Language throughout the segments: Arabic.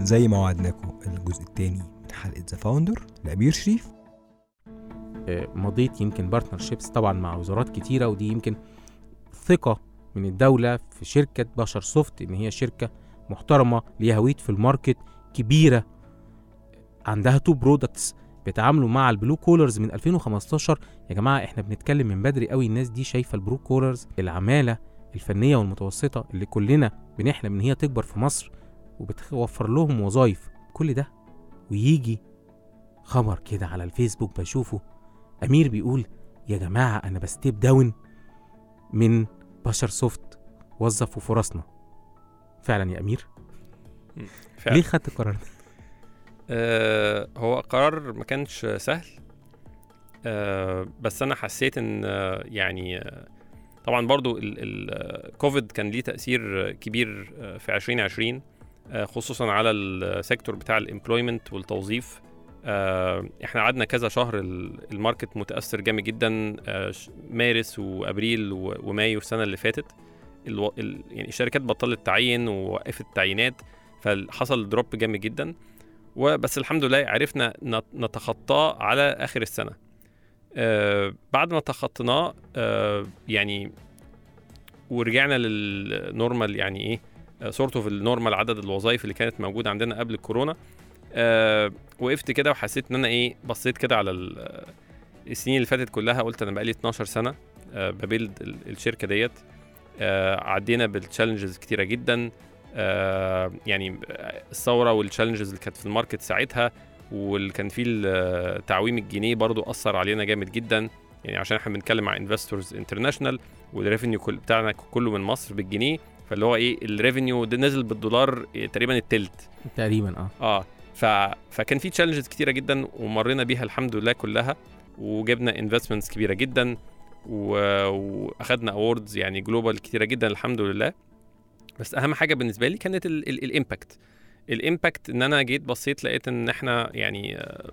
زي ما وعدناكم الجزء الثاني من حلقة The Founder لأمير شريف. آه، مضيت يمكن partnerships طبعا مع وزارات كتيرة ودي يمكن ثقة من الدولة في شركة BasharSoft إن هي شركة محترمة ليها weight في ال market كبيرة عندها two products بيتعاملوا مع ال blue collars من 2015 يا جماعة إحنا بنتكلم من بدري قوي الناس دي شايفة ال blue collars العمالة الفنية والمتوسطة اللي كلنا بنحلم إن هي تكبر في مصر. وبتوفر لهم وظايف. كل ده ويجي خبر كده على الفيسبوك بشوفه. أمير بيقول يا جماعة أنا ب step down من BasharSoft Wuzzuf و Forasna. فعلا يا أمير. فعلا. ليه خدت القرار ده؟ آه هو قرار ما كانش سهل. آه بس أنا حسيت إن آه يعني آه طبعا برضو الكوفيد كان ليه تأثير كبير آه في 2020 آه خصوصا على ال sector بتاع ال employment والتوظيف. آه إحنا قعدنا كذا شهر ال- ال market متأثر جامد جدا. آه مارس وأبريل ومايو السنة اللي فاتت. ألو... ال... يعني الشركات بطلت تعين ووقفت التعيينات فحصل drop جامد جدا. وبس الحمد لله عرفنا نت- نتخطاه على آخر السنة. آه بعد ما تخطيناه آه يعني ورجعنا لل normal يعني إيه sort of ال normal عدد الوظائف اللي كانت موجودة عندنا قبل الكورونا. آه وقفت كده وحسيت إن أنا إيه بصيت كده على ال- السنين اللي فاتت كلها قلت أنا بقالي 12 سنة آه ب build ال- الشركة ديت. آه عدينا بال challenges كتيرة جدا. آه يعني الثورة وال challenges اللي كانت في ال market ساعتها واللي كان فيه ال- تعويم الجنيه برضو أثر علينا جامد جدا. يعني عشان إحنا بنتكلم مع investors international وال revenue كل بتاعنا كله من مصر بالجنيه. فاللي هو إيه ال revenue ده نزل بالدولار إيه تقريبا التلت. تقريبا آه. آه ف... فكان في challenges كتيرة جدا ومرينا بيها الحمد لله كلها وجبنا investments كبيرة جدا و... وأخدنا awards يعني global كتيرة جدا الحمد لله. بس أهم حاجة بالنسبة لي كانت ال impact ال impact إن أنا جيت بصيت لقيت إن إحنا يعني آه،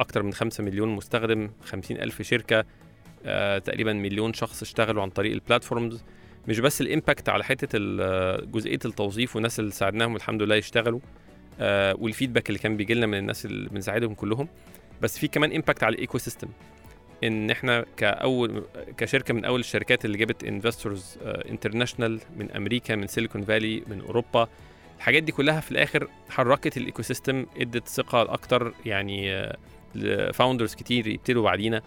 أكتر من 5 مليون مستخدم 50 ألف شركة آه، تقريبا مليون شخص اشتغلوا عن طريق ال platforms مش بس ال impact على حتة جزئية التوظيف والناس اللي ساعدناهم الحمد لله يشتغلوا آه، وال feedback اللي كان بيجي لنا من الناس اللي بنساعدهم كلهم. بس في كمان impact على ال ecosystem إن إحنا كأول كشركة من أول الشركات اللي جابت investors international من أمريكا من Silicon Valley من أوروبا. الحاجات دي كلها في الآخر حركت ال ecosystem إدت ثقة أكتر يعني ل founders كتير يبتدوا بعدينا. آه،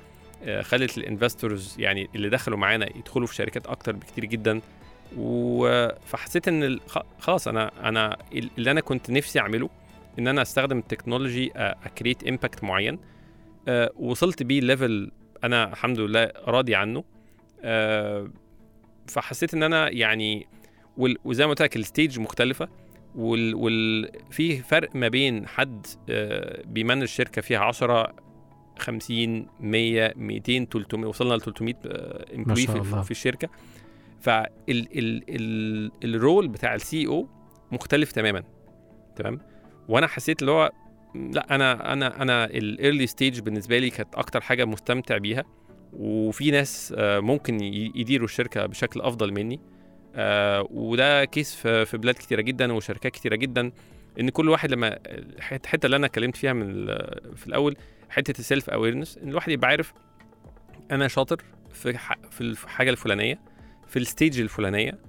خلت ال investors يعني اللي دخلوا معانا يدخلوا في شركات أكتر بكتير جدا. فحسيت إن خلاص أنا أنا اللي أنا كنت نفسي أعمله إن أنا أستخدم ال technology ا create impact معين. آه، وصلت بيه level أنا الحمد لله راضي عنه. آه، فحسيت إن أنا يعني وزي ما قلت لك ال stage مختلفة. وال, وال في فرق ما بين حد آه، بي manage شركة فيها 10 50 100 200 300 وصلنا ل 300 employee شاء في. في الشركة. فال ال ال ال role بتاع ال CEO مختلف تماما تمام؟ وأنا حسيت اللي هو لا أنا أنا أنا ال early stage بالنسبة لي كانت أكتر حاجة مستمتع بيها. وفي ناس آه، ممكن يديروا الشركة بشكل أفضل مني. آه، وده case في بلاد كتيرة جدا وشركات كتيرة جدا. إن كل واحد لما الحتة اللي أنا اتكلمت فيها من في الأول حتة ال self awareness إن الواحد يبقى عارف أنا شاطر في في الحاجة الفلانية في ال stage الفلانية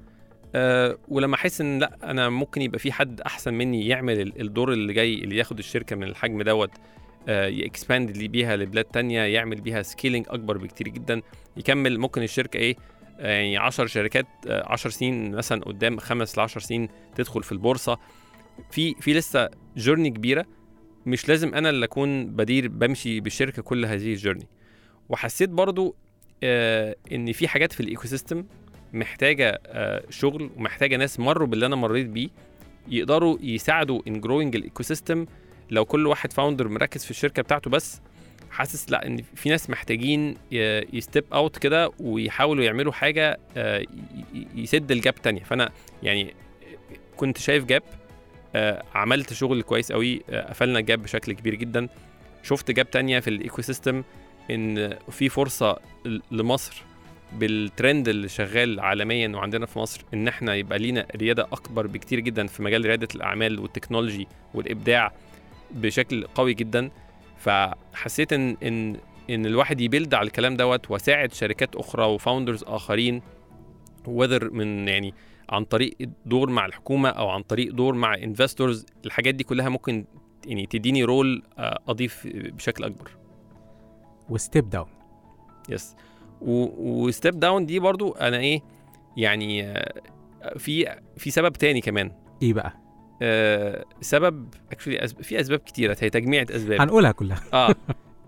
أه ولما أحس إن لأ أنا ممكن يبقى في حد أحسن مني يعمل ال- الدور اللي جاي اللي ياخد الشركة من الحجم دوت أه ي expand لي بيها لبلاد تانية يعمل بيها scaling أكبر بكتير جدا يكمل ممكن الشركة إيه آه، يعني 10 شركات 10 سنين مثلا قدام خمس ل 10 سنين تدخل في البورصة. في في لسه journey كبيرة مش لازم أنا اللي أكون بدير بمشي بالشركة كل هذه ال journey وحسيت برضو آه إن في حاجات في ال ecosystem محتاجة آه شغل ومحتاجة ناس مروا باللي أنا مريت بيه يقدروا يساعدوا in growing ال ecosystem لو كل واحد founder مركز في الشركة بتاعته بس حاسس لأ إن في ناس محتاجين ي step out كده ويحاولوا يعملوا حاجة آه، يسد ال gap تانية. فأنا يعني كنت شايف gap آه، عملت شغل كويس قوي آه، قفلنا ال gap بشكل كبير جدا. شفت gap تانية في ال ecosystem إن في فرصة لمصر بالترند اللي شغال عالميا وعندنا في مصر إن إحنا يبقى لينا ريادة أكبر بكتير جدا في مجال ريادة الأعمال وال technology والإبداع بشكل قوي جدا. فحسيت إن إن إن الواحد ي build على الكلام دوت وساعد شركات أخرى و founders آخرين whether من يعني عن طريق دور مع الحكومة أو عن طريق دور مع investors الحاجات دي كلها ممكن يعني تديني role آه، أضيف بشكل أكبر. وستيب داون يس وستيب داون دي برضو أنا إيه يعني آه، في في سبب تاني كمان. إيه بقى؟ آه سبب actually أسب... في أسباب كتيرة هي تجميعة أسباب. هنقولها كلها. آه.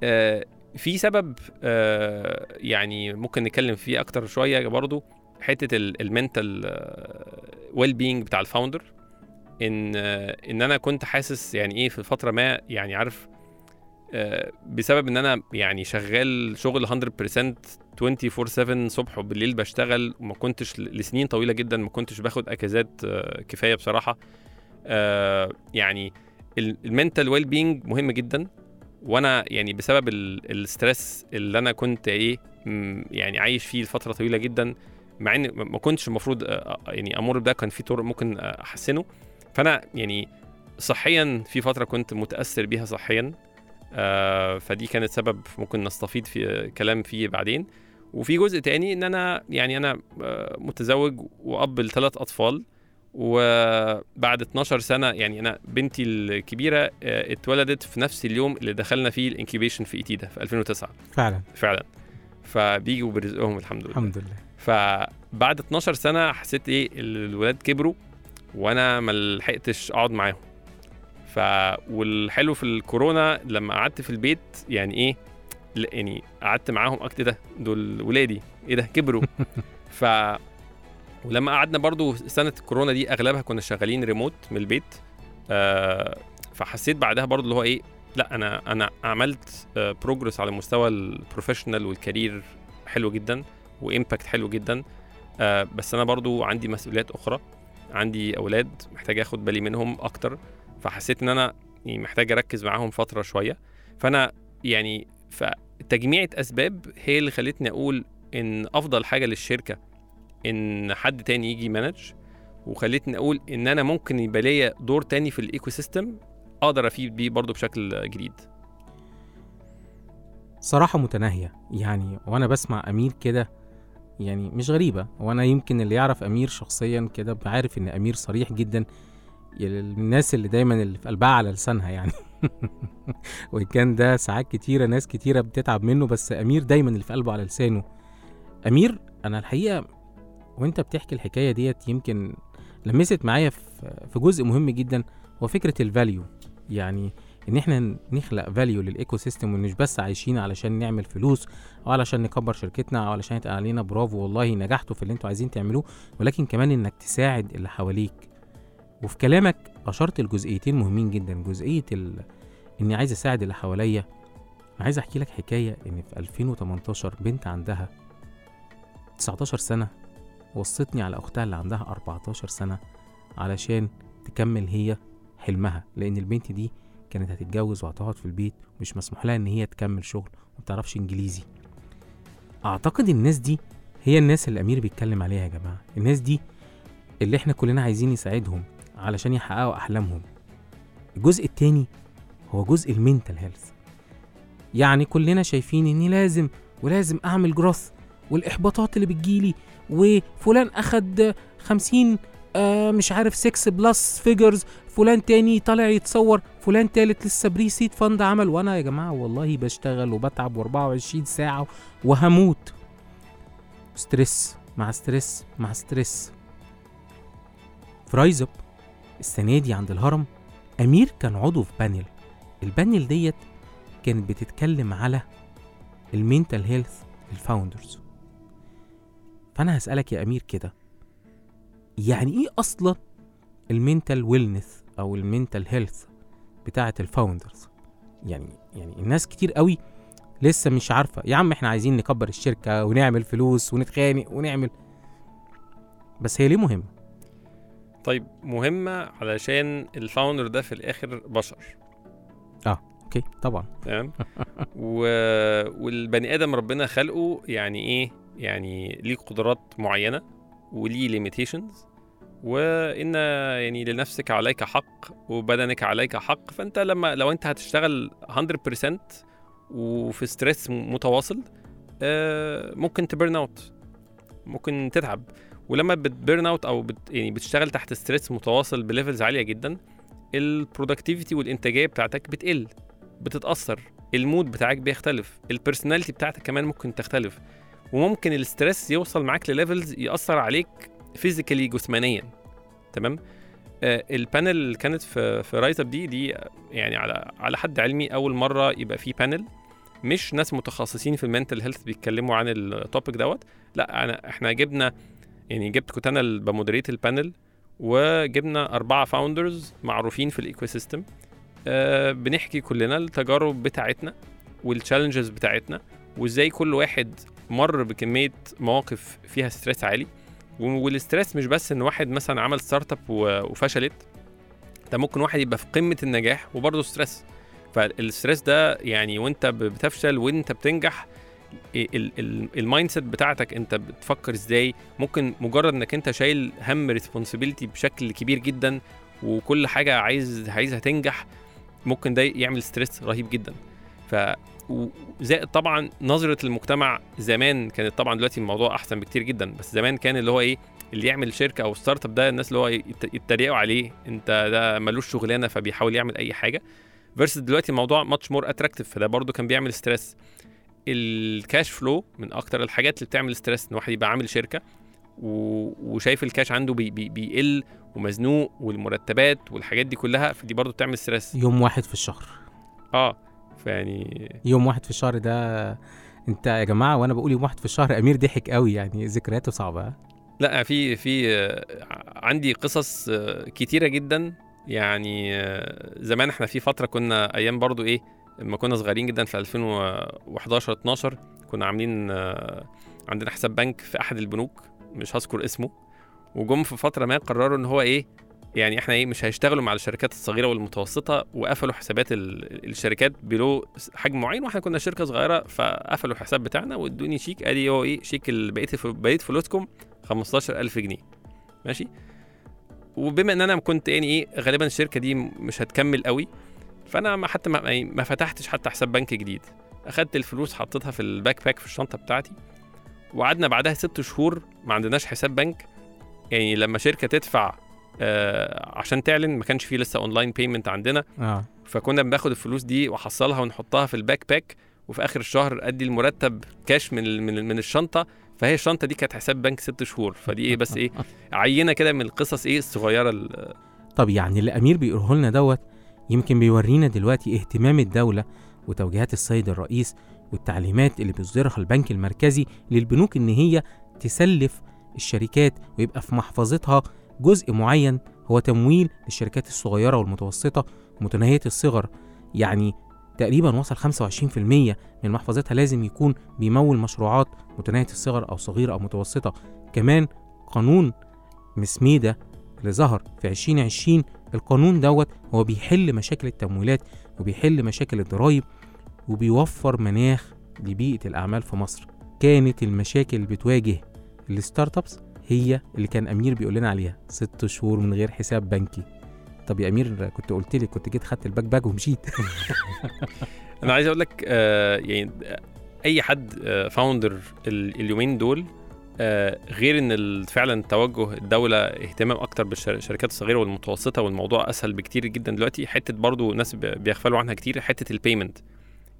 آه، في سبب آه يعني ممكن نتكلم فيه أكتر شوية برضو. حتة ال mental well-being بتاع ال founder إن آه إن أنا كنت حاسس يعني إيه في فترة ما يعني عارف آه بسبب إن أنا يعني شغال شغل 100% 24 7 صبح وبالليل بشتغل وما كنتش لسنين طويلة جدا ما كنتش باخد أجازات آه كفاية بصراحة. يعني ال mental well-being مهم جدا وأنا يعني بسبب ال- ال stress اللي أنا كنت إيه يعني عايش فيه لفترة طويلة جدا مع ان ما كنتش المفروض آه، آه، يعني أمر بده كان في طرق ممكن آه، أحسنه. فأنا يعني صحيا في فترة كنت متأثر بيها صحيا فدي كانت سبب ممكن نستفيد في كلام فيه بعدين. وفي جزء تاني إن أنا يعني أنا متزوج وأب لثلاث أطفال وبعد 12 سنة يعني أنا بنتي الكبيرة اتولدت في نفس اليوم اللي دخلنا فيه الانكيبيشن في إيتيدا في 2009 فعلا. فعلا. فبيجوا برزقهم الحمد لله. الحمد لله. فبعد 12 سنة حسيت إيه الولاد كبروا وأنا ما لحقتش أقعد معاهم. ف والحلو في الكورونا لما قعدت في البيت يعني إيه يعني قعدت معاهم أكتر ده دول ولادي إيه ده كبروا. ف ولما قعدنا برضو سنة الكورونا دي أغلبها كنا شغالين ريموت من البيت آه فحسيت بعدها برضو اللي هو إيه لأ أنا أنا عملت progress على مستوى ال professional وال career حلو جدا. و impact حلو جدا. آه بس أنا برضو عندي مسؤوليات أخرى. عندي أولاد محتاج آخد بالي منهم أكتر. فحسيت إن أنا يعني محتاج أركز معاهم فترة شوية. فأنا يعني فتجميعة أسباب هي اللي خلتني أقول إن أفضل حاجة للشركة إن حد تاني يجي manage وخلتني أقول إن أنا ممكن يبقى ليا دور تاني في ال ecosystem أقدر أفيد بيه برضه بشكل جديد. صراحة متناهية. يعني وأنا بسمع أمير كده يعني مش غريبة. وأنا يمكن اللي يعرف أمير شخصيا كده عارف إن أمير صريح جدا يعني الناس اللي دايما اللي في قلبها على لسانها يعني. وإن كان ده ساعات كتيرة ناس كتيرة بتتعب منه بس أمير دايما اللي في قلبه على لسانه. أمير أنا الحقيقة وأنت بتحكي الحكاية ديت يمكن لمست معايا في في جزء مهم جدا هو فكرة ال value يعني إن إحنا نخلق value لل ecosystem ومش بس عايشين علشان نعمل فلوس أو علشان نكبر شركتنا أو علشان يتقال علينا برافو والله نجحتوا في اللي أنتوا عايزين تعملوه ولكن كمان إنك تساعد اللي حواليك. وفي كلامك أشرت لجزئيتين مهمين جدا. جزئية. إني عايز أساعد اللي حواليا. أنا عايز أحكي لك حكاية إن في 2018 بنت عندها 19 سنة وصتني على أختها اللي عندها 14 سنة علشان تكمل هي حلمها. لأن البنت دي كانت هتتجوز وهتقعد في البيت مش مسموح لها إن هي تكمل شغل وما بتعرفش إنجليزي. أعتقد الناس دي هي الناس اللي الأمير بيتكلم عليها يا جماعة. الناس دي اللي إحنا كلنا عايزين نساعدهم علشان يحققوا أحلامهم. الجزء التاني هو جزء ال mental health. يعني كلنا شايفين إني لازم ولازم أعمل growth والإحباطات اللي بتجيلي وفلان أخد خمسين آه مش عارف 6 plus figures فلان تاني طالع يتصور فلان تالت لسه pre-seed fund عمل. وأنا يا جماعة والله بشتغل وبتعب و24 ساعة وهموت. stress مع stress مع stress في RiseUp السنة دي عند الهرم أمير كان عضو في panel ال panel ديت كانت بتتكلم على ال mental health لل founders فأنا هسألك يا أمير كده يعني إيه أصلا ال mental wellness أو ال mental health بتاعة ال founders يعني يعني الناس كتير قوي لسه مش عارفة. يا عم إحنا عايزين نكبر الشركة ونعمل فلوس ونتخانق ونعمل. بس هي ليه مهمة؟ طيب مهمة علشان ال founder ده في الآخر بشر. okay طبعا. تمام؟ و... والبني آدم ربنا خلقه يعني إيه؟ يعني ليه قدرات معينة. وليه limitations وإن يعني لنفسك عليك حق وبدنك عليك حق فأنت لما لو أنت هتشتغل 100% وفي stress متواصل آه، ممكن ت burn out ممكن تتعب. ولما بت burn out أو بت يعني بتشتغل تحت stress متواصل ب levels عالية جدا ال productivity والإنتاجية بتاعتك بتقل بتتأثر ال mood بتاعك بيختلف ال personality بتاعتك كمان ممكن تختلف. وممكن ال stress يوصل معاك ل levels يأثر عليك physically جسمانيا. تمام؟ آه ال panel اللي كانت في في RiseUp دي دي يعني على على حد علمي أول مرة يبقى في panel مش ناس متخصصين في ال mental health بيتكلموا عن ال topic دوت. لا أنا إحنا جبنا يعني جبت كنت أنا ب moderate ال panel وجبنا أربعة founders معروفين في ال ecosystem آه بنحكي كلنا التجارب بتاعتنا وال challenges بتاعتنا وإزاي كل واحد مر بكمية مواقف فيها stress عالي وال stress مش بس إن واحد مثلا عمل startup وفشلت ده ممكن واحد يبقى في قمة النجاح وبرضه stress. فال stress ده يعني وأنت بتفشل وأنت بتنجح ال mindset بتاعتك أنت بتفكر إزاي؟ ممكن مجرد إنك أنت شايل هم responsibility بشكل كبير جدا وكل حاجة عايز عايزها تنجح ممكن ده يعمل stress رهيب جدا. ف زائد طبعا نظرة المجتمع زمان كانت طبعا دلوقتي الموضوع أحسن بكتير جدا بس زمان كان اللي هو إيه اللي يعمل شركة أو startup ده الناس اللي هو يتريقوا عليه أنت ده ملوش شغلانة فبيحاول يعمل أي حاجة versus دلوقتي الموضوع much more attractive فده برضو كان بيعمل stress ال cash flow من أكتر الحاجات اللي بتعمل stress إن واحد يبقى عامل شركة و... وشايف الكاش عنده بي... بي... بيقل ومزنوق والمرتبات والحاجات دي كلها فدي برضو بتعمل ستريس يوم واحد في الشهر. آه. فيعني يوم واحد في الشهر ده انت يا جماعة وأنا بقول يوم واحد في الشهر أمير ضحك قوي يعني ذكرياته صعبة. لا في في عندي قصص كتيرة جدا. يعني زمان إحنا في فترة كنا أيام برضو إيه لما كنا صغيرين جدا في 2011 12 كنا عاملين عندنا حساب بنك في أحد البنوك مش هذكر اسمه. وجم في فترة ما قرروا إن هو إيه يعني إحنا إيه مش هيشتغلوا مع الشركات الصغيرة والمتوسطة وقفلوا حسابات الشركات بلو حجم معين وإحنا كنا شركة صغيرة فقفلوا الحساب بتاعنا وادوني شيك ادي هو إيه شيك بقيت بقيت فلوسكم 15000 جنيه. ماشي؟ وبما إن أنا كنت يعني إيه غالبا الشركة دي مش هتكمل قوي فأنا ما حتى ما, ما فتحتش حتى حساب بنك جديد. أخدت الفلوس حطيتها في ال backpack في الشنطة بتاعتي وقعدنا بعدها ست شهور ما عندناش حساب بنك. يعني لما شركة تدفع آه عشان تعلن ما كانش فيه لسه online payment عندنا. آه. فكنا بناخد الفلوس دي واحصلها ونحطها في ال backpack وفي آخر الشهر أدي المرتب كاش من من, من الشنطة. فهي الشنطة دي كانت حساب بنك ست شهور. فدي إيه بس إيه عينة كده من القصص إيه الصغيرة طب يعني اللي أمير بيقوله لنا دوت يمكن بيورينا دلوقتي اهتمام الدولة وتوجيهات السيد الرئيس والتعليمات اللي بيصدرها البنك المركزي للبنوك إن هي تسلف الشركات ويبقى في محفظتها جزء معين هو تمويل للشركات الصغيرة والمتوسطة ومتناهية الصغر. يعني تقريبا وصل 25% من محفظتها لازم يكون بيمول مشروعات متناهية الصغر أو صغيرة أو متوسطة. كمان قانون MSMED ده اللي ظهر في 2020 القانون دوت هو بيحل مشاكل التمويلات وبيحل مشاكل الضرايب وبيوفر مناخ لبيئة الأعمال في مصر. كانت المشاكل بتواجه ال startups؟ هي اللي كان أمير بيقول لنا عليها ست شهور من غير حساب بنكي. طب يا أمير كنت قلت لي كنت جيت خدت ال backpack ومشيت. أنا عايز أقول لك آه يعني أي حد آه founder اليومين دول آه غير إن فعلا توجه الدولة اهتمام أكتر بالشركات الصغيرة والمتوسطة والموضوع أسهل بكتير جدا دلوقتي. حتة برضو ناس بيغفلوا عنها كتير حتة ال payment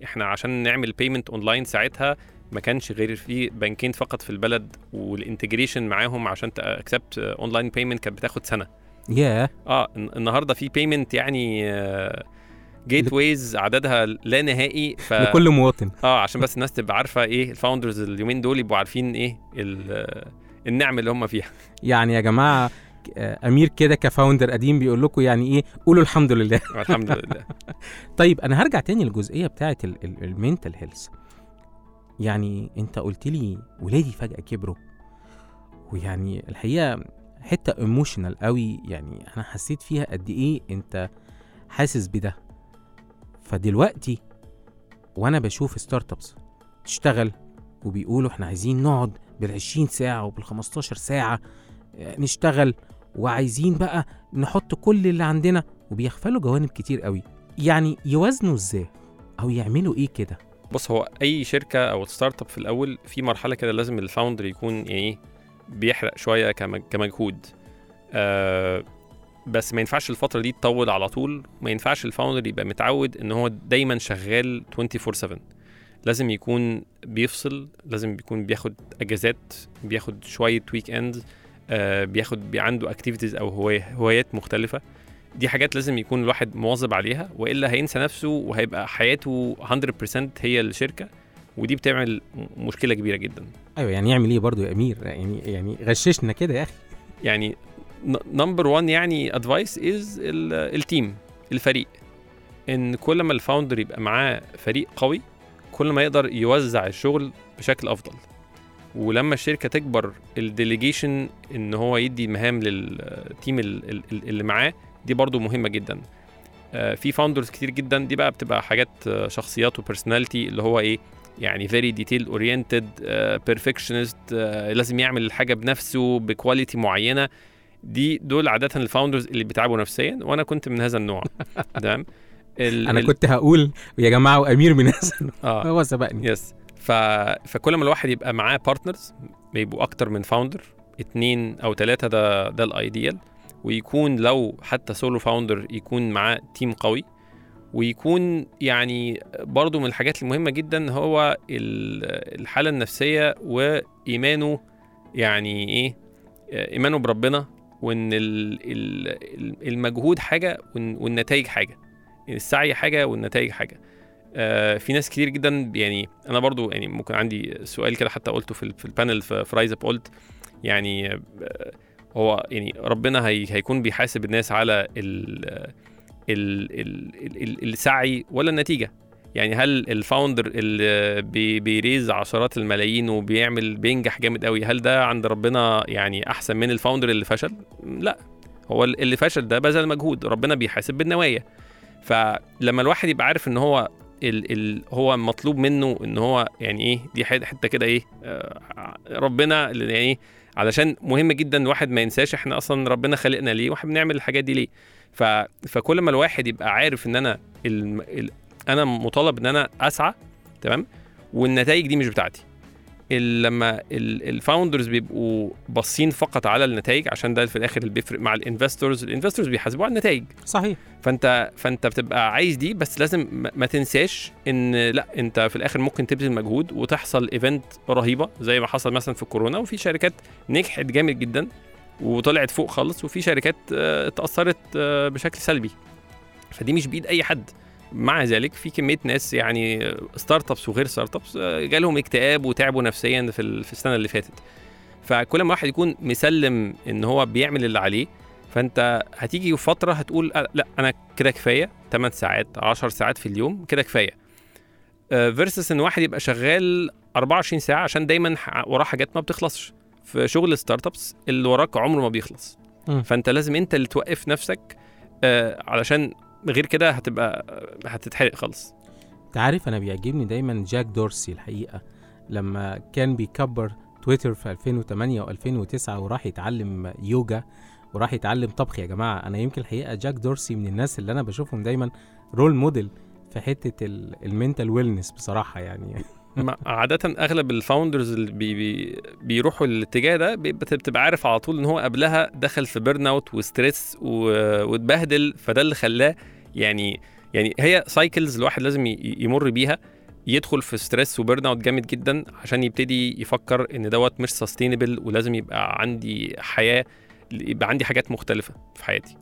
إحنا عشان نعمل payment online ساعتها ما كانش غير في بنكين فقط في البلد وال integration معاهم عشان ت accept online payment كانت بتاخد سنة. ياه. آه النهارده في payment يعني gateways عددها لا نهائي ف... لكل مواطن. آه عشان بس الناس تبقى عارفة إيه ال founders اليومين دول يبقوا عارفين إيه النعم اللي هم فيها. يعني يا جماعة أمير كده ك founder قديم بيقول لكم يعني إيه قولوا الحمد لله. الحمد لله. طيب أنا هرجع تاني للجزئية بتاعه ال mental health يعني انت قلت لي ولادي فجأة كبروا. ويعني الحقيقة حتة emotional قوي يعني أنا حسيت فيها قد إيه أنت حاسس بده. فدلوقتي وأنا بشوف startups تشتغل وبيقولوا إحنا عايزين نقعد بال20 ساعة وبال15 ساعة آه، نشتغل. وعايزين بقى نحط كل اللي عندنا. وبيغفلوا جوانب كتير قوي. يعني يوازنوا إزاي؟ أو يعملوا إيه كده؟ بص هو أي شركة أو startup في الأول في مرحلة كده لازم ال founder يكون يعني إيه بيحرق شوية كمج- كمجهود. آه بس ما ينفعش الفترة دي تطول على طول. ما ينفعش ال founder يبقى متعود إن هو دايما شغال 24 7 لازم يكون بيفصل لازم يكون بياخد أجازات بياخد شوية weekend آه بياخد بي عنده activities أو هواي- هوايات مختلفة. دي حاجات لازم يكون الواحد مواظب عليها وإلا هينسى نفسه وهيبقى حياته 100% هي الشركة ودي بتعمل مشكلة كبيرة جدا. أيوه يعني يعمل إيه برضو يا أمير؟ يعني يعني غششنا كده يا أخي. يعني number 1 يعني advice is ال team الفريق. إن كل ما ال founder يبقى معاه فريق قوي كل ما يقدر يوزع الشغل بشكل أفضل. ولما الشركة تكبر ال delegation إن هو يدي مهام لل team ال- ال- ال- اللي معاه دي برضو مهمة جدا. آه، في founders كتير جدا دي بقى بتبقى حاجات آه، شخصيات و personality اللي هو إيه يعني very detail oriented perfectionist لازم يعمل الحاجة بنفسه ب quality معينة. دي دول عادة ال founders اللي بيتعبوا نفسيا وأنا كنت من هذا النوع. تمام؟ أنا كنت هقول يا جماعة وأمير من هذا آه. هو سبقني. yes ف... فكل ما الواحد يبقى معاه partners بيبقوا أكتر من founder اتنين أو ثلاثة ده ده ال ideal ويكون لو حتى solo founder يكون معاه team قوي. ويكون يعني برضو من الحاجات المهمة جدا هو ال- الحالة النفسية وإيمانه يعني إيه إيمانه بربنا وإن ال- ال- المجهود حاجة والن- والنتائج حاجة. السعي حاجة والنتائج حاجة. آه، في ناس كتير جدا يعني أنا برضو يعني ممكن عندي سؤال كده حتى قلته في, ال- في ال panel في, RiseUp قلت يعني آه، هو يعني ربنا هي هيكون بيحاسب الناس على ال ال ال ال السعي ولا النتيجة. يعني هل ال founder اللي بي بي raise عشرات الملايين وبيعمل بينجح جامد قوي هل ده عند ربنا يعني أحسن من ال founder اللي فشل؟ لا. هو اللي فشل ده بذل مجهود ربنا بيحاسب بالنوايا. فلما الواحد يبقى عارف إن هو ال ال هو مطلوب منه إن هو يعني إيه دي حتة كده إيه آه ربنا يعني إيه علشان مهم جدا الواحد ما ينساش إحنا أصلا ربنا خلقنا ليه وإحنا بنعمل الحاجات دي ليه. ف فكل ما الواحد يبقى عارف إن أنا ال ال أنا مطالب إن أنا أسعى تمام؟ والنتائج دي مش بتاعتي. لما ال founders بيبقوا باصين فقط على النتائج عشان ده في الآخر اللي بيفرق مع ال investors ال investors بيحاسبوا على النتائج. صحيح. فأنت فأنت بتبقى عايز دي بس لازم ما- تنساش إن لا أنت في الآخر ممكن تبذل مجهود وتحصل event رهيبة زي ما حصل مثلا في الكورونا وفي شركات نجحت جامد جدا وطلعت فوق خالص وفي شركات آه، اتاثرت آه، بشكل سلبي. فدي مش بإيد أي حد. مع ذلك في كمية ناس يعني startups وغير startups آه، جالهم اكتئاب وتعبوا نفسيا في ال- في السنة اللي فاتت. فكل ما واحد يكون مسلم إن هو بيعمل اللي عليه فأنت هتيجي فترة هتقول آه، لأ أنا كده كفاية. 8 ساعات 10 ساعات في اليوم كده كفاية. versus إن واحد يبقى شغال 24 ساعة عشان دايما وراه حاجات ما بتخلصش. في شغل ال startups اللي وراك عمره ما بيخلص. فأنت لازم أنت اللي توقف نفسك آه، علشان غير كده هتبقى هتتحرق خالص. انت عارف أنا بيعجبني دايما جاك دورسي الحقيقة لما كان بيكبر تويتر في 2008 و2009 وراح يتعلم يوجا وراح يتعلم طبخ. يا جماعة أنا يمكن الحقيقة جاك دورسي من الناس اللي أنا بشوفهم دايما role model في حتة ال mental wellness بصراحة يعني. عادة أغلب ال founders اللي بي بي بيروحوا الاتجاه ده بتبقى عارف على طول إن هو قبلها دخل في burnout و stress واتبهدل فده اللي خلاه يعني يعني هي cycles الواحد لازم يمر بيها يدخل في stress و burnout جامد جدا عشان يبتدي يفكر إن دوت مش sustainable ولازم يبقى عندي حياة يبقى عندي حاجات مختلفة في حياتي.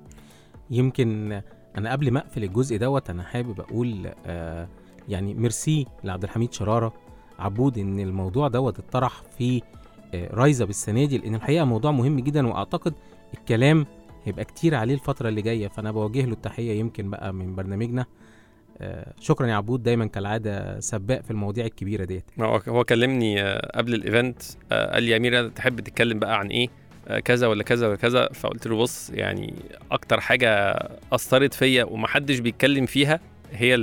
يمكن أنا قبل ما أقفل الجزء دوت أنا حابب أقول آه يعني ميرسي لعبد الحميد شرارة عبود إن الموضوع دوت اتطرح في آه RiseUp بالسنة دي لأن الحقيقة موضوع مهم جدا وأعتقد الكلام هيبقى كتير عليه الفترة اللي جاية فأنا بوجه له التحية يمكن بقى من برنامجنا. آه شكرا يا عبود دايما كالعادة سباق في المواضيع الكبيرة ديت. هو كلمني آه، قبل ال event آه، قال لي يا امير تحب تتكلم بقى عن إيه؟ كذا ولا كذا ولا كذا. فقلت له بص يعني أكتر حاجة أثرت فيا ومحدش بيتكلم فيها هي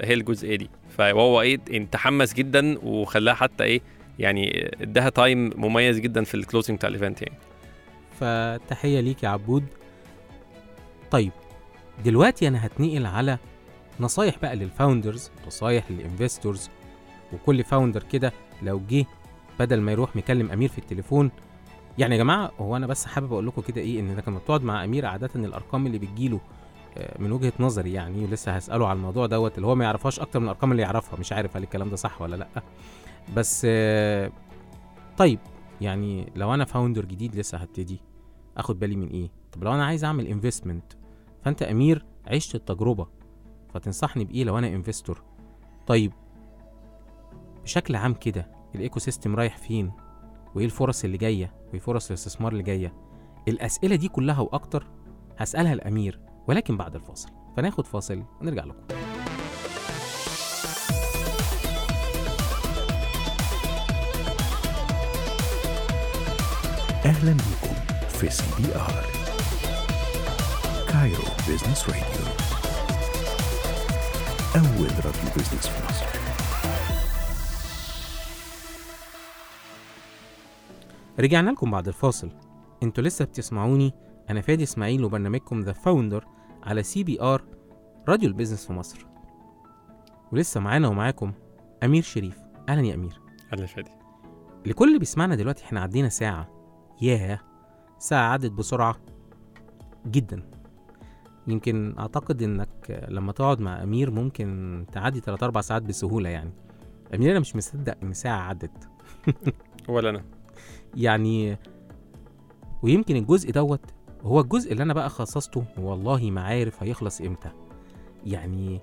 هي الجزئية دي. فهو إيه تحمس جدا وخلاها حتى إيه يعني اداها time مميز جدا في ال closing بتاع ال event يعني. فتحية ليك يا عبود. طيب دلوقتي أنا هتنقل على نصايح بقى لل founders نصايح لل investors وكل founder كده لو جه بدل ما يروح مكلم أمير في التليفون. يعني يا جماعة هو أنا بس حابب أقول لكم كده إيه إن لما بتقعد مع أمير عادة الأرقام اللي بتجيله آه، من وجهة نظري يعني ولسه هسأله على الموضوع دوت اللي هو ما يعرفهاش أكتر من الأرقام اللي يعرفها مش عارف هل الكلام ده صح ولا لأ. بس آه، طيب يعني لو أنا founder جديد لسه هبتدي أخد بالي من إيه؟ طب لو أنا عايز أعمل investment فانت امير عشت التجربة فتنصحني بإيه لو أنا investor طيب بشكل عام كده ال ecosystem رايح فين؟ وإيه الفرص اللي جاية؟ وإيه فرص الاستثمار اللي جاية؟ الأسئلة دي كلها وأكتر هسألها الأمير ولكن بعد الفاصل. فناخد فاصل ونرجع لكم. أهلا بكم في CBR. Cairo Business Radio أول راديو business في مصر. رجعنا لكم بعد الفاصل. أنتوا لسه بتسمعوني أنا فادي إسماعيل وبرنامجكم The Founder على CBR راديو ال business في مصر. ولسه معانا ومعاكم أمير شريف. أهلا يا أمير. أهلا فادي. لكل اللي بيسمعنا دلوقتي إحنا عدينا ساعة. ياه ساعة عدت بسرعة جدا. يمكن أعتقد إنك لما تقعد مع أمير ممكن تعدي 3 4 ساعات بسهولة يعني. أمير أنا مش مصدق إن ساعة عدت. ولا أنا. يعني ويمكن الجزء دوت هو الجزء اللي أنا بقى خصصته والله ما عارف هيخلص إمتى. يعني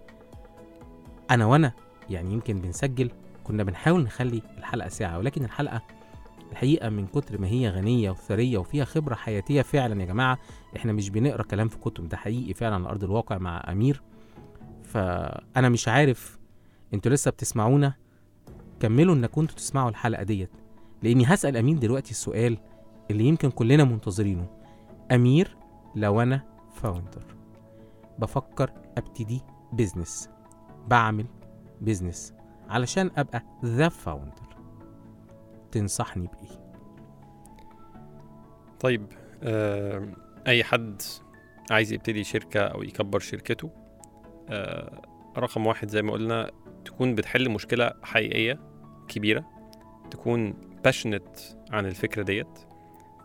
أنا وأنا يعني يمكن بنسجل كنا بنحاول نخلي الحلقة ساعة ولكن الحلقة الحقيقة من كتر ما هي غنية وثرية وفيها خبرة حياتية فعلا يا جماعة إحنا مش بنقرأ كلام في كتب ده حقيقي فعلا على أرض الواقع مع أمير. فأنا مش عارف أنتوا لسه بتسمعونا؟ كملوا إنكم كنتوا تسمعوا الحلقة ديت. لإني هسأل أمين دلوقتي السؤال اللي يمكن كلنا منتظرينه. أمير لو أنا فاوندر بفكر أبتدي business بعمل business علشان أبقى the founder تنصحني بإيه؟ طيب آه أي حد عايز يبتدي شركة أو يكبر شركته آه رقم واحد زي ما قلنا تكون بتحل مشكلة حقيقية كبيرة تكون passionate عن الفكرة ديت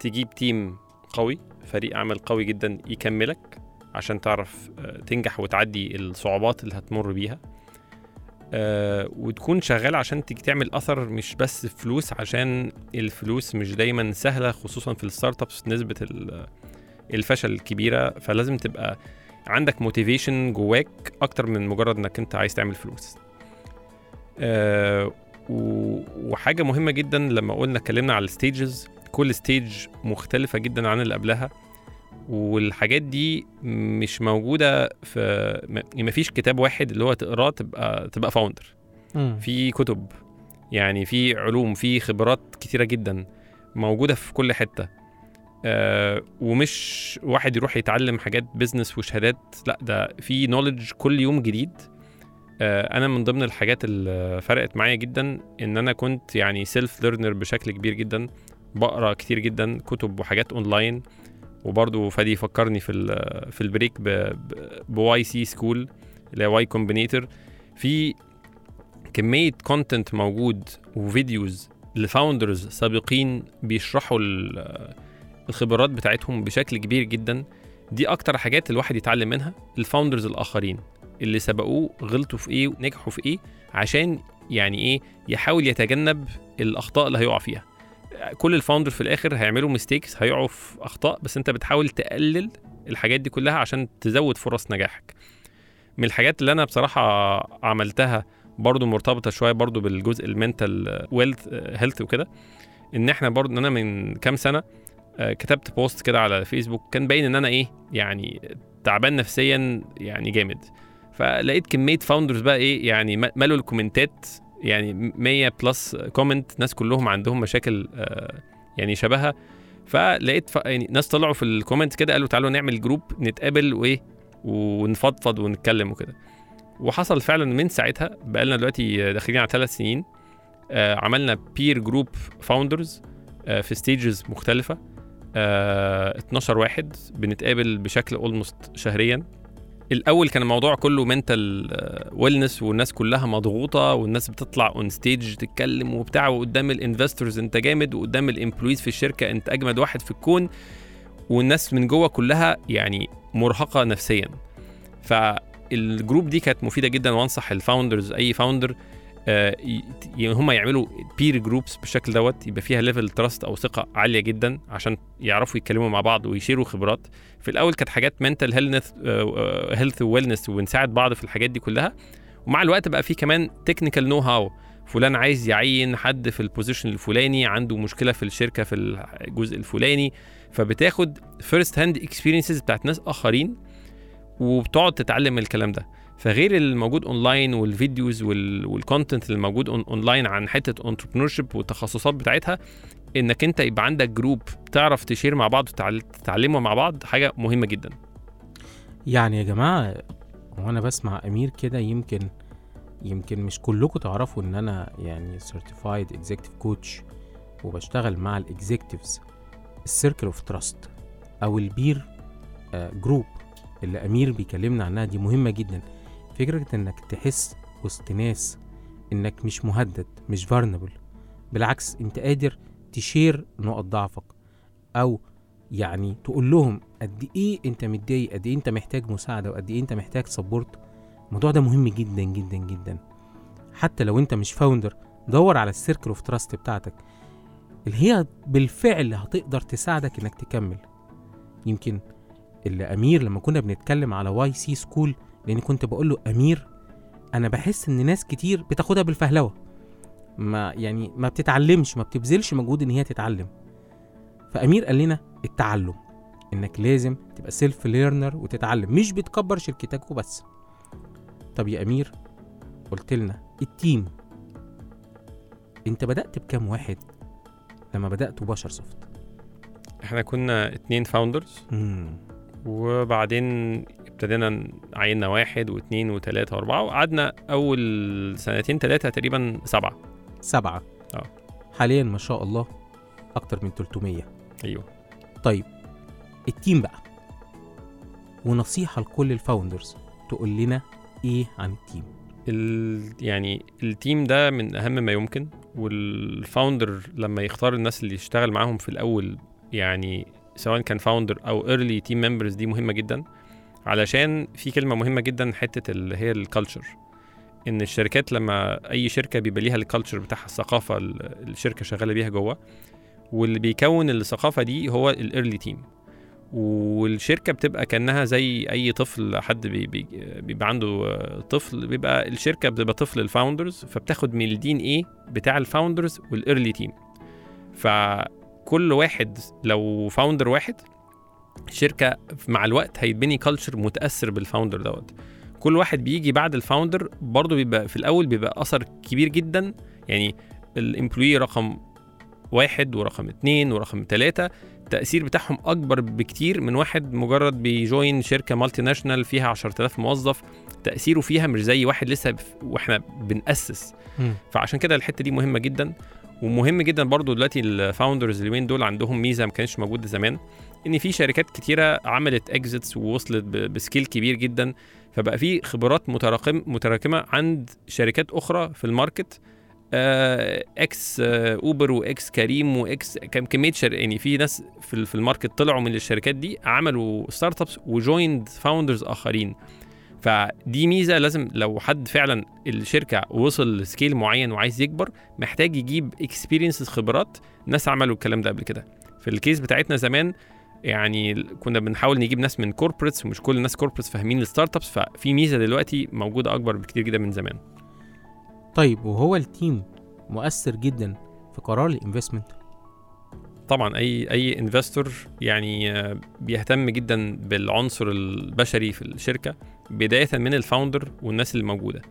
تجيب team قوي فريق عمل قوي جدا يكملك عشان تعرف آه، تنجح وتعدي الصعوبات اللي هتمر بيها. آه، وتكون شغال عشان تيجي تعمل اثر مش بس فلوس عشان الفلوس مش دايما سهلة خصوصا في ال startups نسبة ال- الفشل الكبيره فلازم تبقى عندك motivation جواك أكتر من مجرد إنك أنت عايز تعمل فلوس. آه، وحاجة مهمة جدا لما قلنا اتكلمنا على ال stages كل stage مختلفة جدا عن اللي قبلها. والحاجات دي مش موجودة في م- مفيش كتاب واحد اللي هو تقراه تبقى تبقى founder في كتب يعني في علوم في خبرات كتيرة جدا موجودة في كل حتة. آه ومش واحد يروح يتعلم حاجات business وشهادات لا ده في knowledge كل يوم جديد. آه أنا من ضمن الحاجات اللي فرقت معايا جدا إن أنا كنت يعني self learner بشكل كبير جدا بقرأ كتير جدا كتب وحاجات اونلاين وبرضه فادي يفكرني في في ال break ب YC School اللي هي Y Combinator في كمية content موجود و videos ل founders سابقين بيشرحوا ال- الخبرات بتاعتهم بشكل كبير جدا. دي أكتر حاجات الواحد يتعلم منها ال founders الآخرين اللي سبقوه غلطوا في إيه ونجحوا في إيه عشان يعني إيه يحاول يتجنب الأخطاء اللي هيقع فيها. كل ال founder في الآخر هيعملوا mistakes هيقعوا في أخطاء بس أنت بتحاول تقلل الحاجات دي كلها عشان تزود فرص نجاحك. من الحاجات اللي أنا بصراحة عملتها برضو مرتبطة شوية برضو بالجزء ال mental wealth health وكده إن إحنا برضو إن أنا من كام سنة آه، كتبت post كده على فيسبوك كان باين إن أنا إيه يعني تعبان نفسيا يعني جامد. فلقيت كمية founders بقى إيه يعني ملوا ال commentات يعني 100 plus comment ناس كلهم عندهم مشاكل آه، يعني شبهها. فلقيت ف... يعني ناس طلعوا في ال comment كده قالوا تعالوا نعمل group نتقابل وايه ونفضفض ونتكلم وكده. وحصل فعلا من ساعتها بقالنا دلوقتي داخلين على ثلاث سنين آه عملنا peer group founders في stages مختلفة آه 12 واحد بنتقابل بشكل almost شهريا. الأول كان الموضوع كله mental wellness والناس كلها مضغوطة والناس بتطلع on stage تتكلم وبتاع وقدام ال investors انت جامد وقدام ال employees في الشركة انت أجمد واحد في الكون والناس من جوه كلها يعني مرهقة نفسيا. فال group دي كانت مفيدة جدا وأنصح ال founders أي founder آه، هم يعملوا peer groups بالشكل دوت يبقى فيها level trust أو ثقة عالية جدا عشان يعرفوا يتكلموا مع بعض ويشيروا خبرات. في الأول كانت حاجات mental health health wellness ونساعد بعض في الحاجات دي كلها. ومع الوقت بقى في كمان technical know-how فلان عايز يعين حد في ال position الفلاني عنده مشكلة في الشركة في الجزء الفلاني. فبتاخد first hand experiences بتاعت ناس آخرين وبتقعد تتعلم الكلام ده. فغير الموجود online وال videos وال content اللي موجود اونلاين عن حتة entrepreneur والتخصصات بتاعتها إنك أنت يبقى عندك group تعرف تشير مع بعض وتتعلموا مع بعض حاجة مهمة جدا. يعني يا جماعة وأنا بسمع أمير كده يمكن يمكن مش كلكم تعرفوا إن أنا يعني certified executive coach وبشتغل مع ال executives ال circle of trust أو ال peer group اللي أمير بيكلمنا عنها دي مهمة جدا. فكرة إنك تحس وسط ناس إنك مش مهدد مش vulnerable بالعكس أنت قادر تشير نقط ضعفك أو يعني تقول لهم قد إيه أنت متضايق قد إيه أنت محتاج مساعدة وقد إيه أنت محتاج support الموضوع ده مهم جدا جدا جدا. حتى لو أنت مش founder دور على ال circle of trust بتاعتك اللي هي بالفعل هتقدر تساعدك إنك تكمل. يمكن اللي امير لما كنا بنتكلم على YC school لأن كنت بقول له أمير أنا بحس إن ناس كتير بتاخدها بالفهلوة. ما يعني ما بتتعلمش ما بتبذلش مجهود إن هي تتعلم. فأمير قال لنا التعلم إنك لازم تبقى self learner وتتعلم. مش بتكبر شركتك وبس. طب يا أمير قلت لنا ال team أنت بدأت بكام واحد لما بدأت بشرسوفت إحنا كنا اتنين founders مم. وبعدين ابتدينا عيننا واحد واثنين وثلاثة وأربعة وقعدنا أول سنتين ثلاثة تقريبا سبعة. سبعة. آه. حاليا ما شاء الله أكتر من 300 أيوه. طيب ال team بقى. ونصيحة لكل ال founders تقول لنا إيه عن ال team؟ ال... يعني ال team ده من أهم ما يمكن وال founder لما يختار الناس اللي يشتغل معاهم في الأول يعني سواء كان founder أو early team members دي مهمة جدا. علشان في كلمة مهمة جدا حتة اللي هي ال culture إن الشركات لما أي شركة بيبقى ليها ال culture بتاعها الثقافة الشركة شغالة بيها جوه. واللي بيكون الثقافة دي هو ال early team والشركة بتبقى كأنها زي أي طفل حد بي بي بيبقى عنده طفل. بيبقى الشركة بتبقى طفل ال founders فبتاخد من ال DNA بتاع ال founders وال early team فكل واحد لو founder واحد الشركة مع الوقت هيتبني culture متأثر بال founder دوت. كل واحد بيجي بعد ال founder برضه بيبقى في الأول بيبقى أثر كبير جدا. يعني ال employee رقم واحد ورقم اتنين ورقم تلاتة التأثير بتاعهم أكبر بكتير من واحد مجرد بي join شركة multinational فيها 10000 موظف. تأثيره فيها مش زي واحد لسه وإحنا بنأسس. مم. فعشان كده الحتة دي مهمة جدا. ومهم جدا برضو دلوقتي ال founders اليومين دول عندهم ميزة ما كانتش موجودة زمان إن في شركات كتيرة عملت exits ووصلت ب scale كبير جدا فبقى في خبرات متراكم متراكمة عند شركات أخرى في ال market آه، ex آه، اوبر و ex كريم و ex كم كمية شر... يعني في ناس في ال market طلعوا من الشركات دي عملوا startups و joined founders آخرين. فدي ميزة لازم لو حد فعلا الشركة وصل ل scale معين وعايز يكبر محتاج يجيب experiences خبرات ناس عملوا الكلام ده قبل كده. في ال case بتاعتنا زمان يعني كنا بنحاول نجيب ناس من corporates ومش كل الناس corporates فاهمين ال startups ففي ميزة دلوقتي موجودة أكبر بكتير جدا من زمان. طيب وهو ال team مؤثر جدا في قرار ال investment؟ طبعا أي أي investor يعني بيهتم جدا بالعنصر البشري في الشركة. بداية من ال founder والناس اللي موجودة.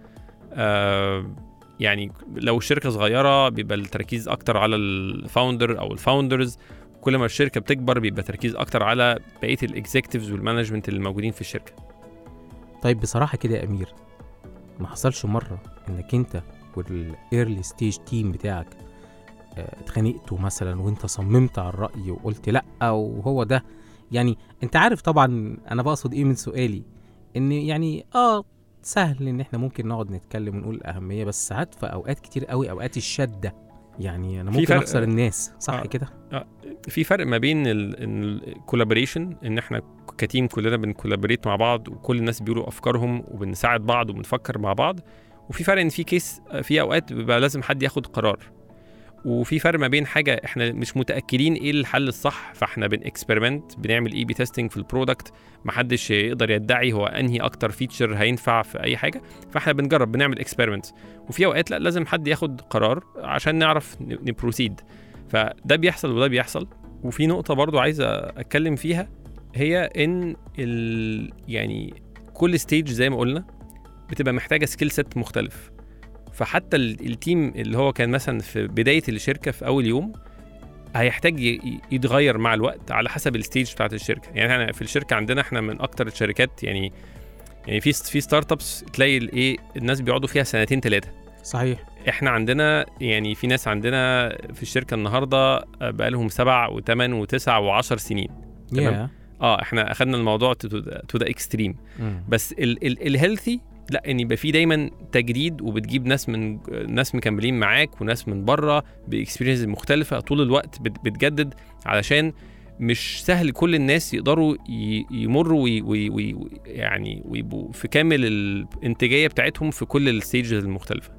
آه، يعني لو الشركة صغيرة بيبقى التركيز أكتر على ال founder أو ال founders كل ما الشركة بتكبر بيبقى تركيز أكتر على بقية ال executives وال management اللي موجودين في الشركة. طيب بصراحة كده يا أمير ما حصلش مرة إنك أنت وال early stage team بتاعك آه، اتخانقتوا مثلا وأنت صممت على الرأي وقلت لأ وهو ده؟ يعني أنت عارف طبعا أنا بقصد إيه من سؤالي. إن يعني آه سهل إن إحنا ممكن نقعد نتكلم ونقول الاهميه بس ساعات في أوقات كتير قوي أوقات الشدة يعني أنا ممكن فرق- أخسر الناس صح آه. كده في فرق ما بين الكولابوريشن إن إحنا كتيم كلنا بنكولابوريت مع بعض وكل الناس بيقولوا أفكارهم وبنساعد بعض وبنفكر مع بعض وفي فرق إن في case في أوقات بيبقى لازم حد ياخد قرار وفي فرق ما بين حاجة إحنا مش متأكدين إيه الحل الصح فإحنا بن experiment بنعمل A/B testing في ال product محدش يقدر يدعي هو أنهي أكتر feature هينفع في أي حاجة فإحنا بنجرب بنعمل experiment وفي أوقات لأ لازم حد ياخد قرار عشان نعرف ن proceed فده بيحصل وده بيحصل. وفي نقطة برضو عايز أتكلم فيها هي إن ال يعني كل stage زي ما قلنا بتبقى محتاجة skill set مختلف. فحتى ال- ال team اللي هو كان مثلا في بداية الشركة في أول يوم هيحتاج يتغير مع الوقت على حسب ال stage بتاعت الشركة. يعني إحنا في الشركة عندنا إحنا من أكتر الشركات يعني يعني في في startups تلاقي الايه الناس بيقعدوا فيها سنتين ثلاثة صحيح. إحنا عندنا يعني في ناس عندنا في الشركة النهارده بقالهم سبع وثمان وتسع وعشر سنين. تمام. يا آه إحنا أخدنا الموضوع to the extreme. بس ال healthy لا إن يبقى في دايما تجديد وبتجيب ناس من ناس مكملين معاك وناس من بره ب experience مختلفة طول الوقت بت- بتجدد علشان مش سهل كل الناس يقدروا يمروا وي وي وي يعني ويبقوا في كامل الانتاجية بتاعتهم في كل ال stages المختلفة.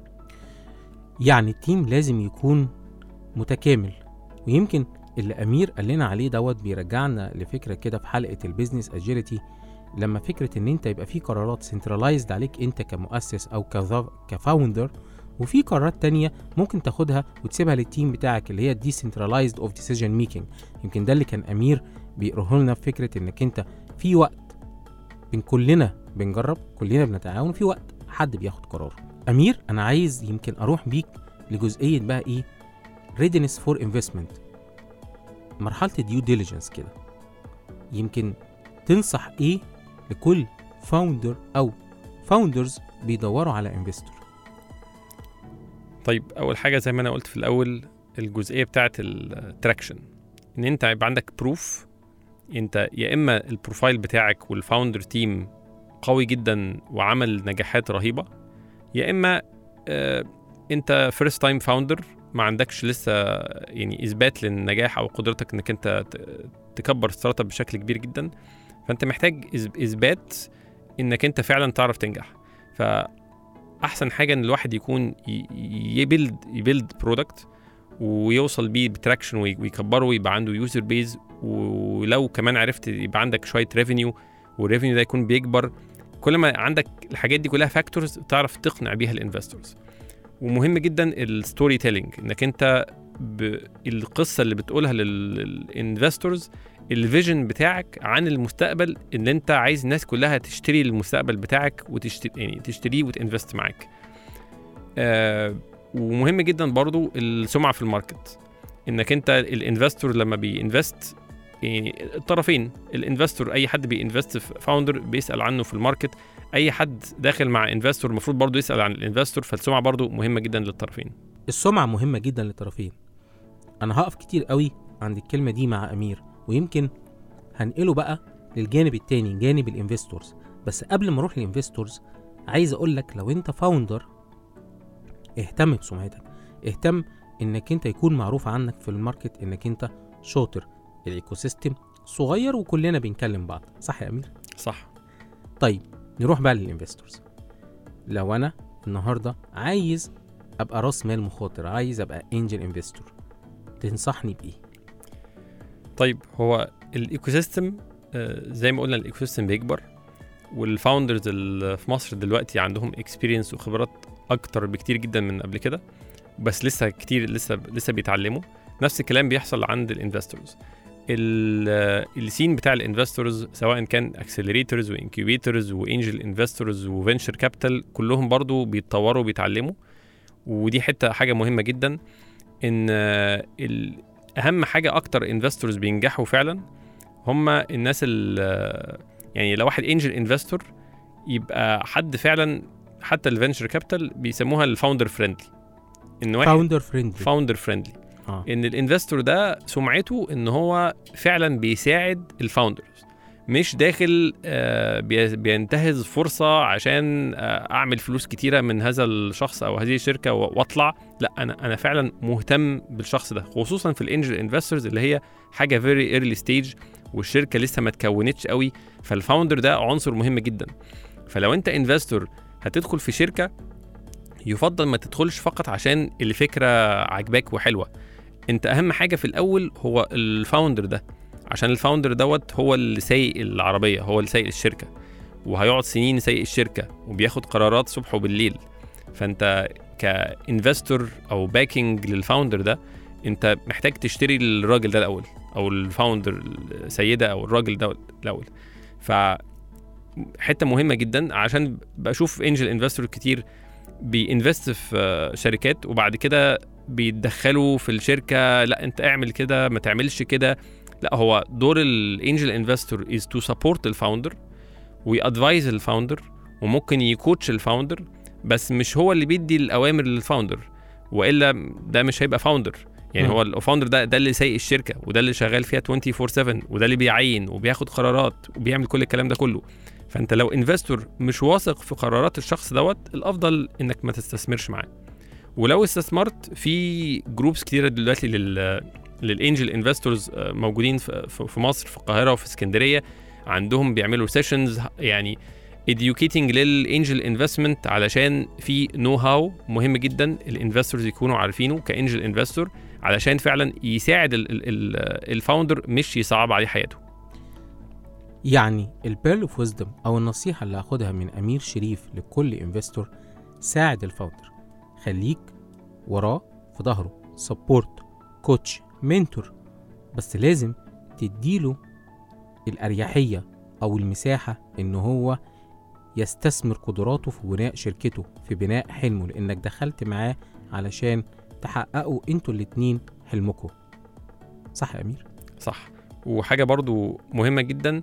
يعني ال team لازم يكون متكامل. ويمكن اللي أمير قال لنا عليه دوت بيرجعنا لفكرة كده في حلقة ال business agility لما فكرة إن أنت يبقى في قرارات centralized عليك أنت كمؤسس أو ك founder وفي قرارات تانية ممكن تاخدها وتسيبها لل team بتاعك اللي هي decentralized of decision making. يمكن ده اللي كان أمير بيقره لنا في فكرة إنك أنت في وقت بين كلنا بنجرب كلنا بنتعاون في وقت حد بياخد قرار. أمير أنا عايز يمكن أروح بيك لجزئية بقى إيه؟ readiness for investment. مرحلة ال due diligence كده. يمكن تنصح إيه لكل founder أو founders بيدوروا على investor طيب أول حاجة زي ما أنا قلت في الأول الجزئية بتاعه ال traction إن أنت يبقى عندك proof أنت يا إما ال profile بتاعك وال founder team قوي جدا وعمل نجاحات رهيبة يا إما آه أنت first time founder ما عندكش لسه يعني إثبات للنجاح أو قدرتك إنك أنت تكبر startup بشكل كبير جدا. فانت محتاج إثبات إنك انت فعلا تعرف تنجح فأحسن حاجة إن الواحد يكون ي build ي build product ويوصل بيه ب traction ويكبره ويبقى عنده user base ولو كمان عرفت يبقى عندك شوية revenue وال revenue ده يكون بيكبر كل ما عندك الحاجات دي كلها factors تعرف تقنع بيها ال investors ومهم جدا ال storytelling إنك انت. القصة اللي بتقولها لل investors ال vision بتاعك عن المستقبل ان انت عايز الناس كلها تشتري المستقبل بتاعك وتشتري يعني تشتريه وت invest معاك. آه ومهم جدا برضو السمعة في ال market. انك انت ال investor لما بي invest يعني الطرفين ال investor اي حد بي invest في founder بيسأل عنه في ال market. اي حد داخل مع investor المفروض برضو يسأل عن ال investor فالسمعة برضو مهمة جدا للطرفين. السمعة مهمة جدا للطرفين. أنا هقف كتير قوي عند الكلمة دي مع أمير. ويمكن هنقله بقى للجانب التاني جانب ال investors بس قبل ما أروح لل investors عايز أقول لك لو أنت founder اهتم بسمعتك. اهتم إنك أنت يكون معروف عنك في ال market إنك أنت شاطر ال ecosystem صغير وكلنا بنكلم بعض. صح يا أمير؟ صح. طيب نروح بقى لل investors لو أنا النهارده عايز أبقى راس مال مخاطر عايز أبقى angel investor تنصحني بإيه؟ طيب هو الايكو سيستم آه، زي ما قلنا ال ecosystem بيكبر وال founders اللي في مصر دلوقتي عندهم experience وخبرات أكتر بكتير جدا من قبل كده بس لسه كتير لسه لسه بيتعلموا. نفس الكلام بيحصل عند ال investors ال scene بتاع ال investors سواء كان accelerators و incubators و angel investors و venture capital كلهم برضو بيتطوروا وبيتعلموا. ودي حتة حاجة مهمة جدا إن آه، أهم حاجة أكتر investors بينجحوا فعلا هم الناس اللي يعني لو واحد angel investor يبقى حد فعلا حتى ال venture capital بيسموها ال founder friendly إن واحد founder friendly founder friendly إن ال investor ده سمعته إن هو فعلا بيساعد ال founders مش داخل آه، بي- بينتهز فرصة عشان آه، أعمل فلوس كتيرة من هذا الشخص أو هذه الشركة وأطلع. لا أنا أنا فعلا مهتم بالشخص ده خصوصا في ال angel investors اللي هي حاجة very early stage والشركة لسه ما اتكونتش قوي. ف ال founder ده عنصر مهم جدا. فلو أنت investor هتدخل في شركة يفضل ما تدخلش فقط عشان الفكرة عجباك وحلوة. أنت أهم حاجة في الأول هو ال founder ده. عشان ال founder دوت هو اللي سايق العربية هو اللي سايق الشركة. وهيقعد سنين سايق الشركة وبياخد قرارات صبح وبالليل فأنت ك investor أو backing لل founder ده أنت محتاج تشتري الراجل ده الأول أو ال founder السيدة أو الراجل ده الأول. ف حتة مهمة جدا عشان بشوف angel investor كتير بي invest في شركات وبعد كده بيتدخلوا في الشركة لا أنت اعمل كده ما تعملش كده. لا هو دور الانجل انفستور از تو سبورت الفاوندر ويادفايز الفاوندر وممكن ي coach ال founder بس مش هو اللي بيدي الأوامر لل founder وإلا ده مش هيبقى founder يعني مم. هو ال founder ده ده اللي سايق الشركة وده اللي شغال فيها 24 7 وده اللي بيعين وبياخد قرارات وبيعمل كل الكلام ده كله. فأنت لو investor مش واثق في قرارات الشخص دوت الأفضل إنك ما تستثمرش معاه. ولو استثمرت في groups كتيرة دلوقتي لل لل angel investors موجودين في في- في مصر في القاهرة وفي اسكندرية. عندهم بيعملوا sessions يعني educating لل angel investment علشان في know-how مهم جدا ال investors يكونوا عارفينه ك angel investor علشان فعلا يساعد ال founder مش يصعب عليه حياته. يعني ال pearl of wisdom أو النصيحة اللي هاخدها من أمير شريف لكل investor ساعد ال founder خليك وراه في ظهره support coach mentor بس لازم تديله الأريحية أو المساحة إن هو يستثمر قدراته في بناء شركته في بناء حلمه لأنك دخلت معاه علشان تحققوا أنتوا الاتنين حلمكم. صح يا أمير؟ صح. وحاجة برضو مهمة جدا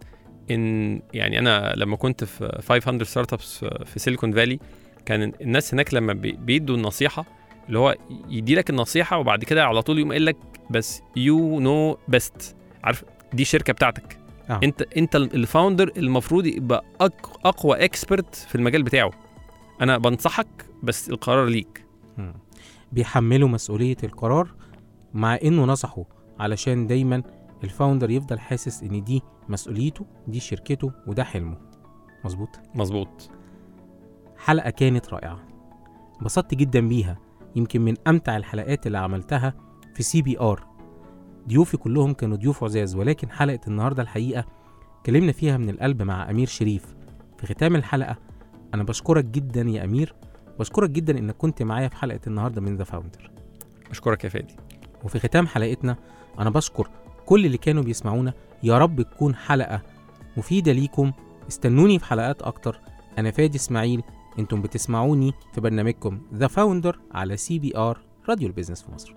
إن يعني أنا لما كنت في 500 Startups في Silicon Valley كان الناس هناك لما بي- بيدوا النصيحة اللي هو يدي لك النصيحة وبعد كده على طول يقوم قايل لك بس you know best عارف؟ دي الشركة بتاعتك. آه. انت انت ال founder المفروض يبقى أقوى expert في المجال بتاعه. أنا بنصحك بس القرار ليك. بيحملوا مسؤولية القرار مع إنه نصحه علشان دايما ال founder يفضل حاسس إن دي مسؤوليته دي شركته وده حلمه. مظبوط؟ مظبوط. حلقة كانت رائعة. انبسطت جدا بيها. يمكن من أمتع الحلقات اللي عملتها في CBR ضيوفي كلهم كانوا ضيوف عزاز ولكن حلقة النهاردة الحقيقة اتكلمنا فيها من القلب مع أمير شريف. في ختام الحلقة أنا بشكرك جدا يا أمير بشكرك جدا إنك كنت معايا في حلقة النهاردة من The Founder أشكرك يا فادي. وفي ختام حلقتنا أنا بشكر كل اللي كانوا بيسمعونا. يا رب تكون حلقة مفيدة ليكم. استنوني في حلقات أكتر. أنا فادي إسماعيل أنتم بتسمعوني في برنامجكم The Founder على CBR راديو ال business في مصر.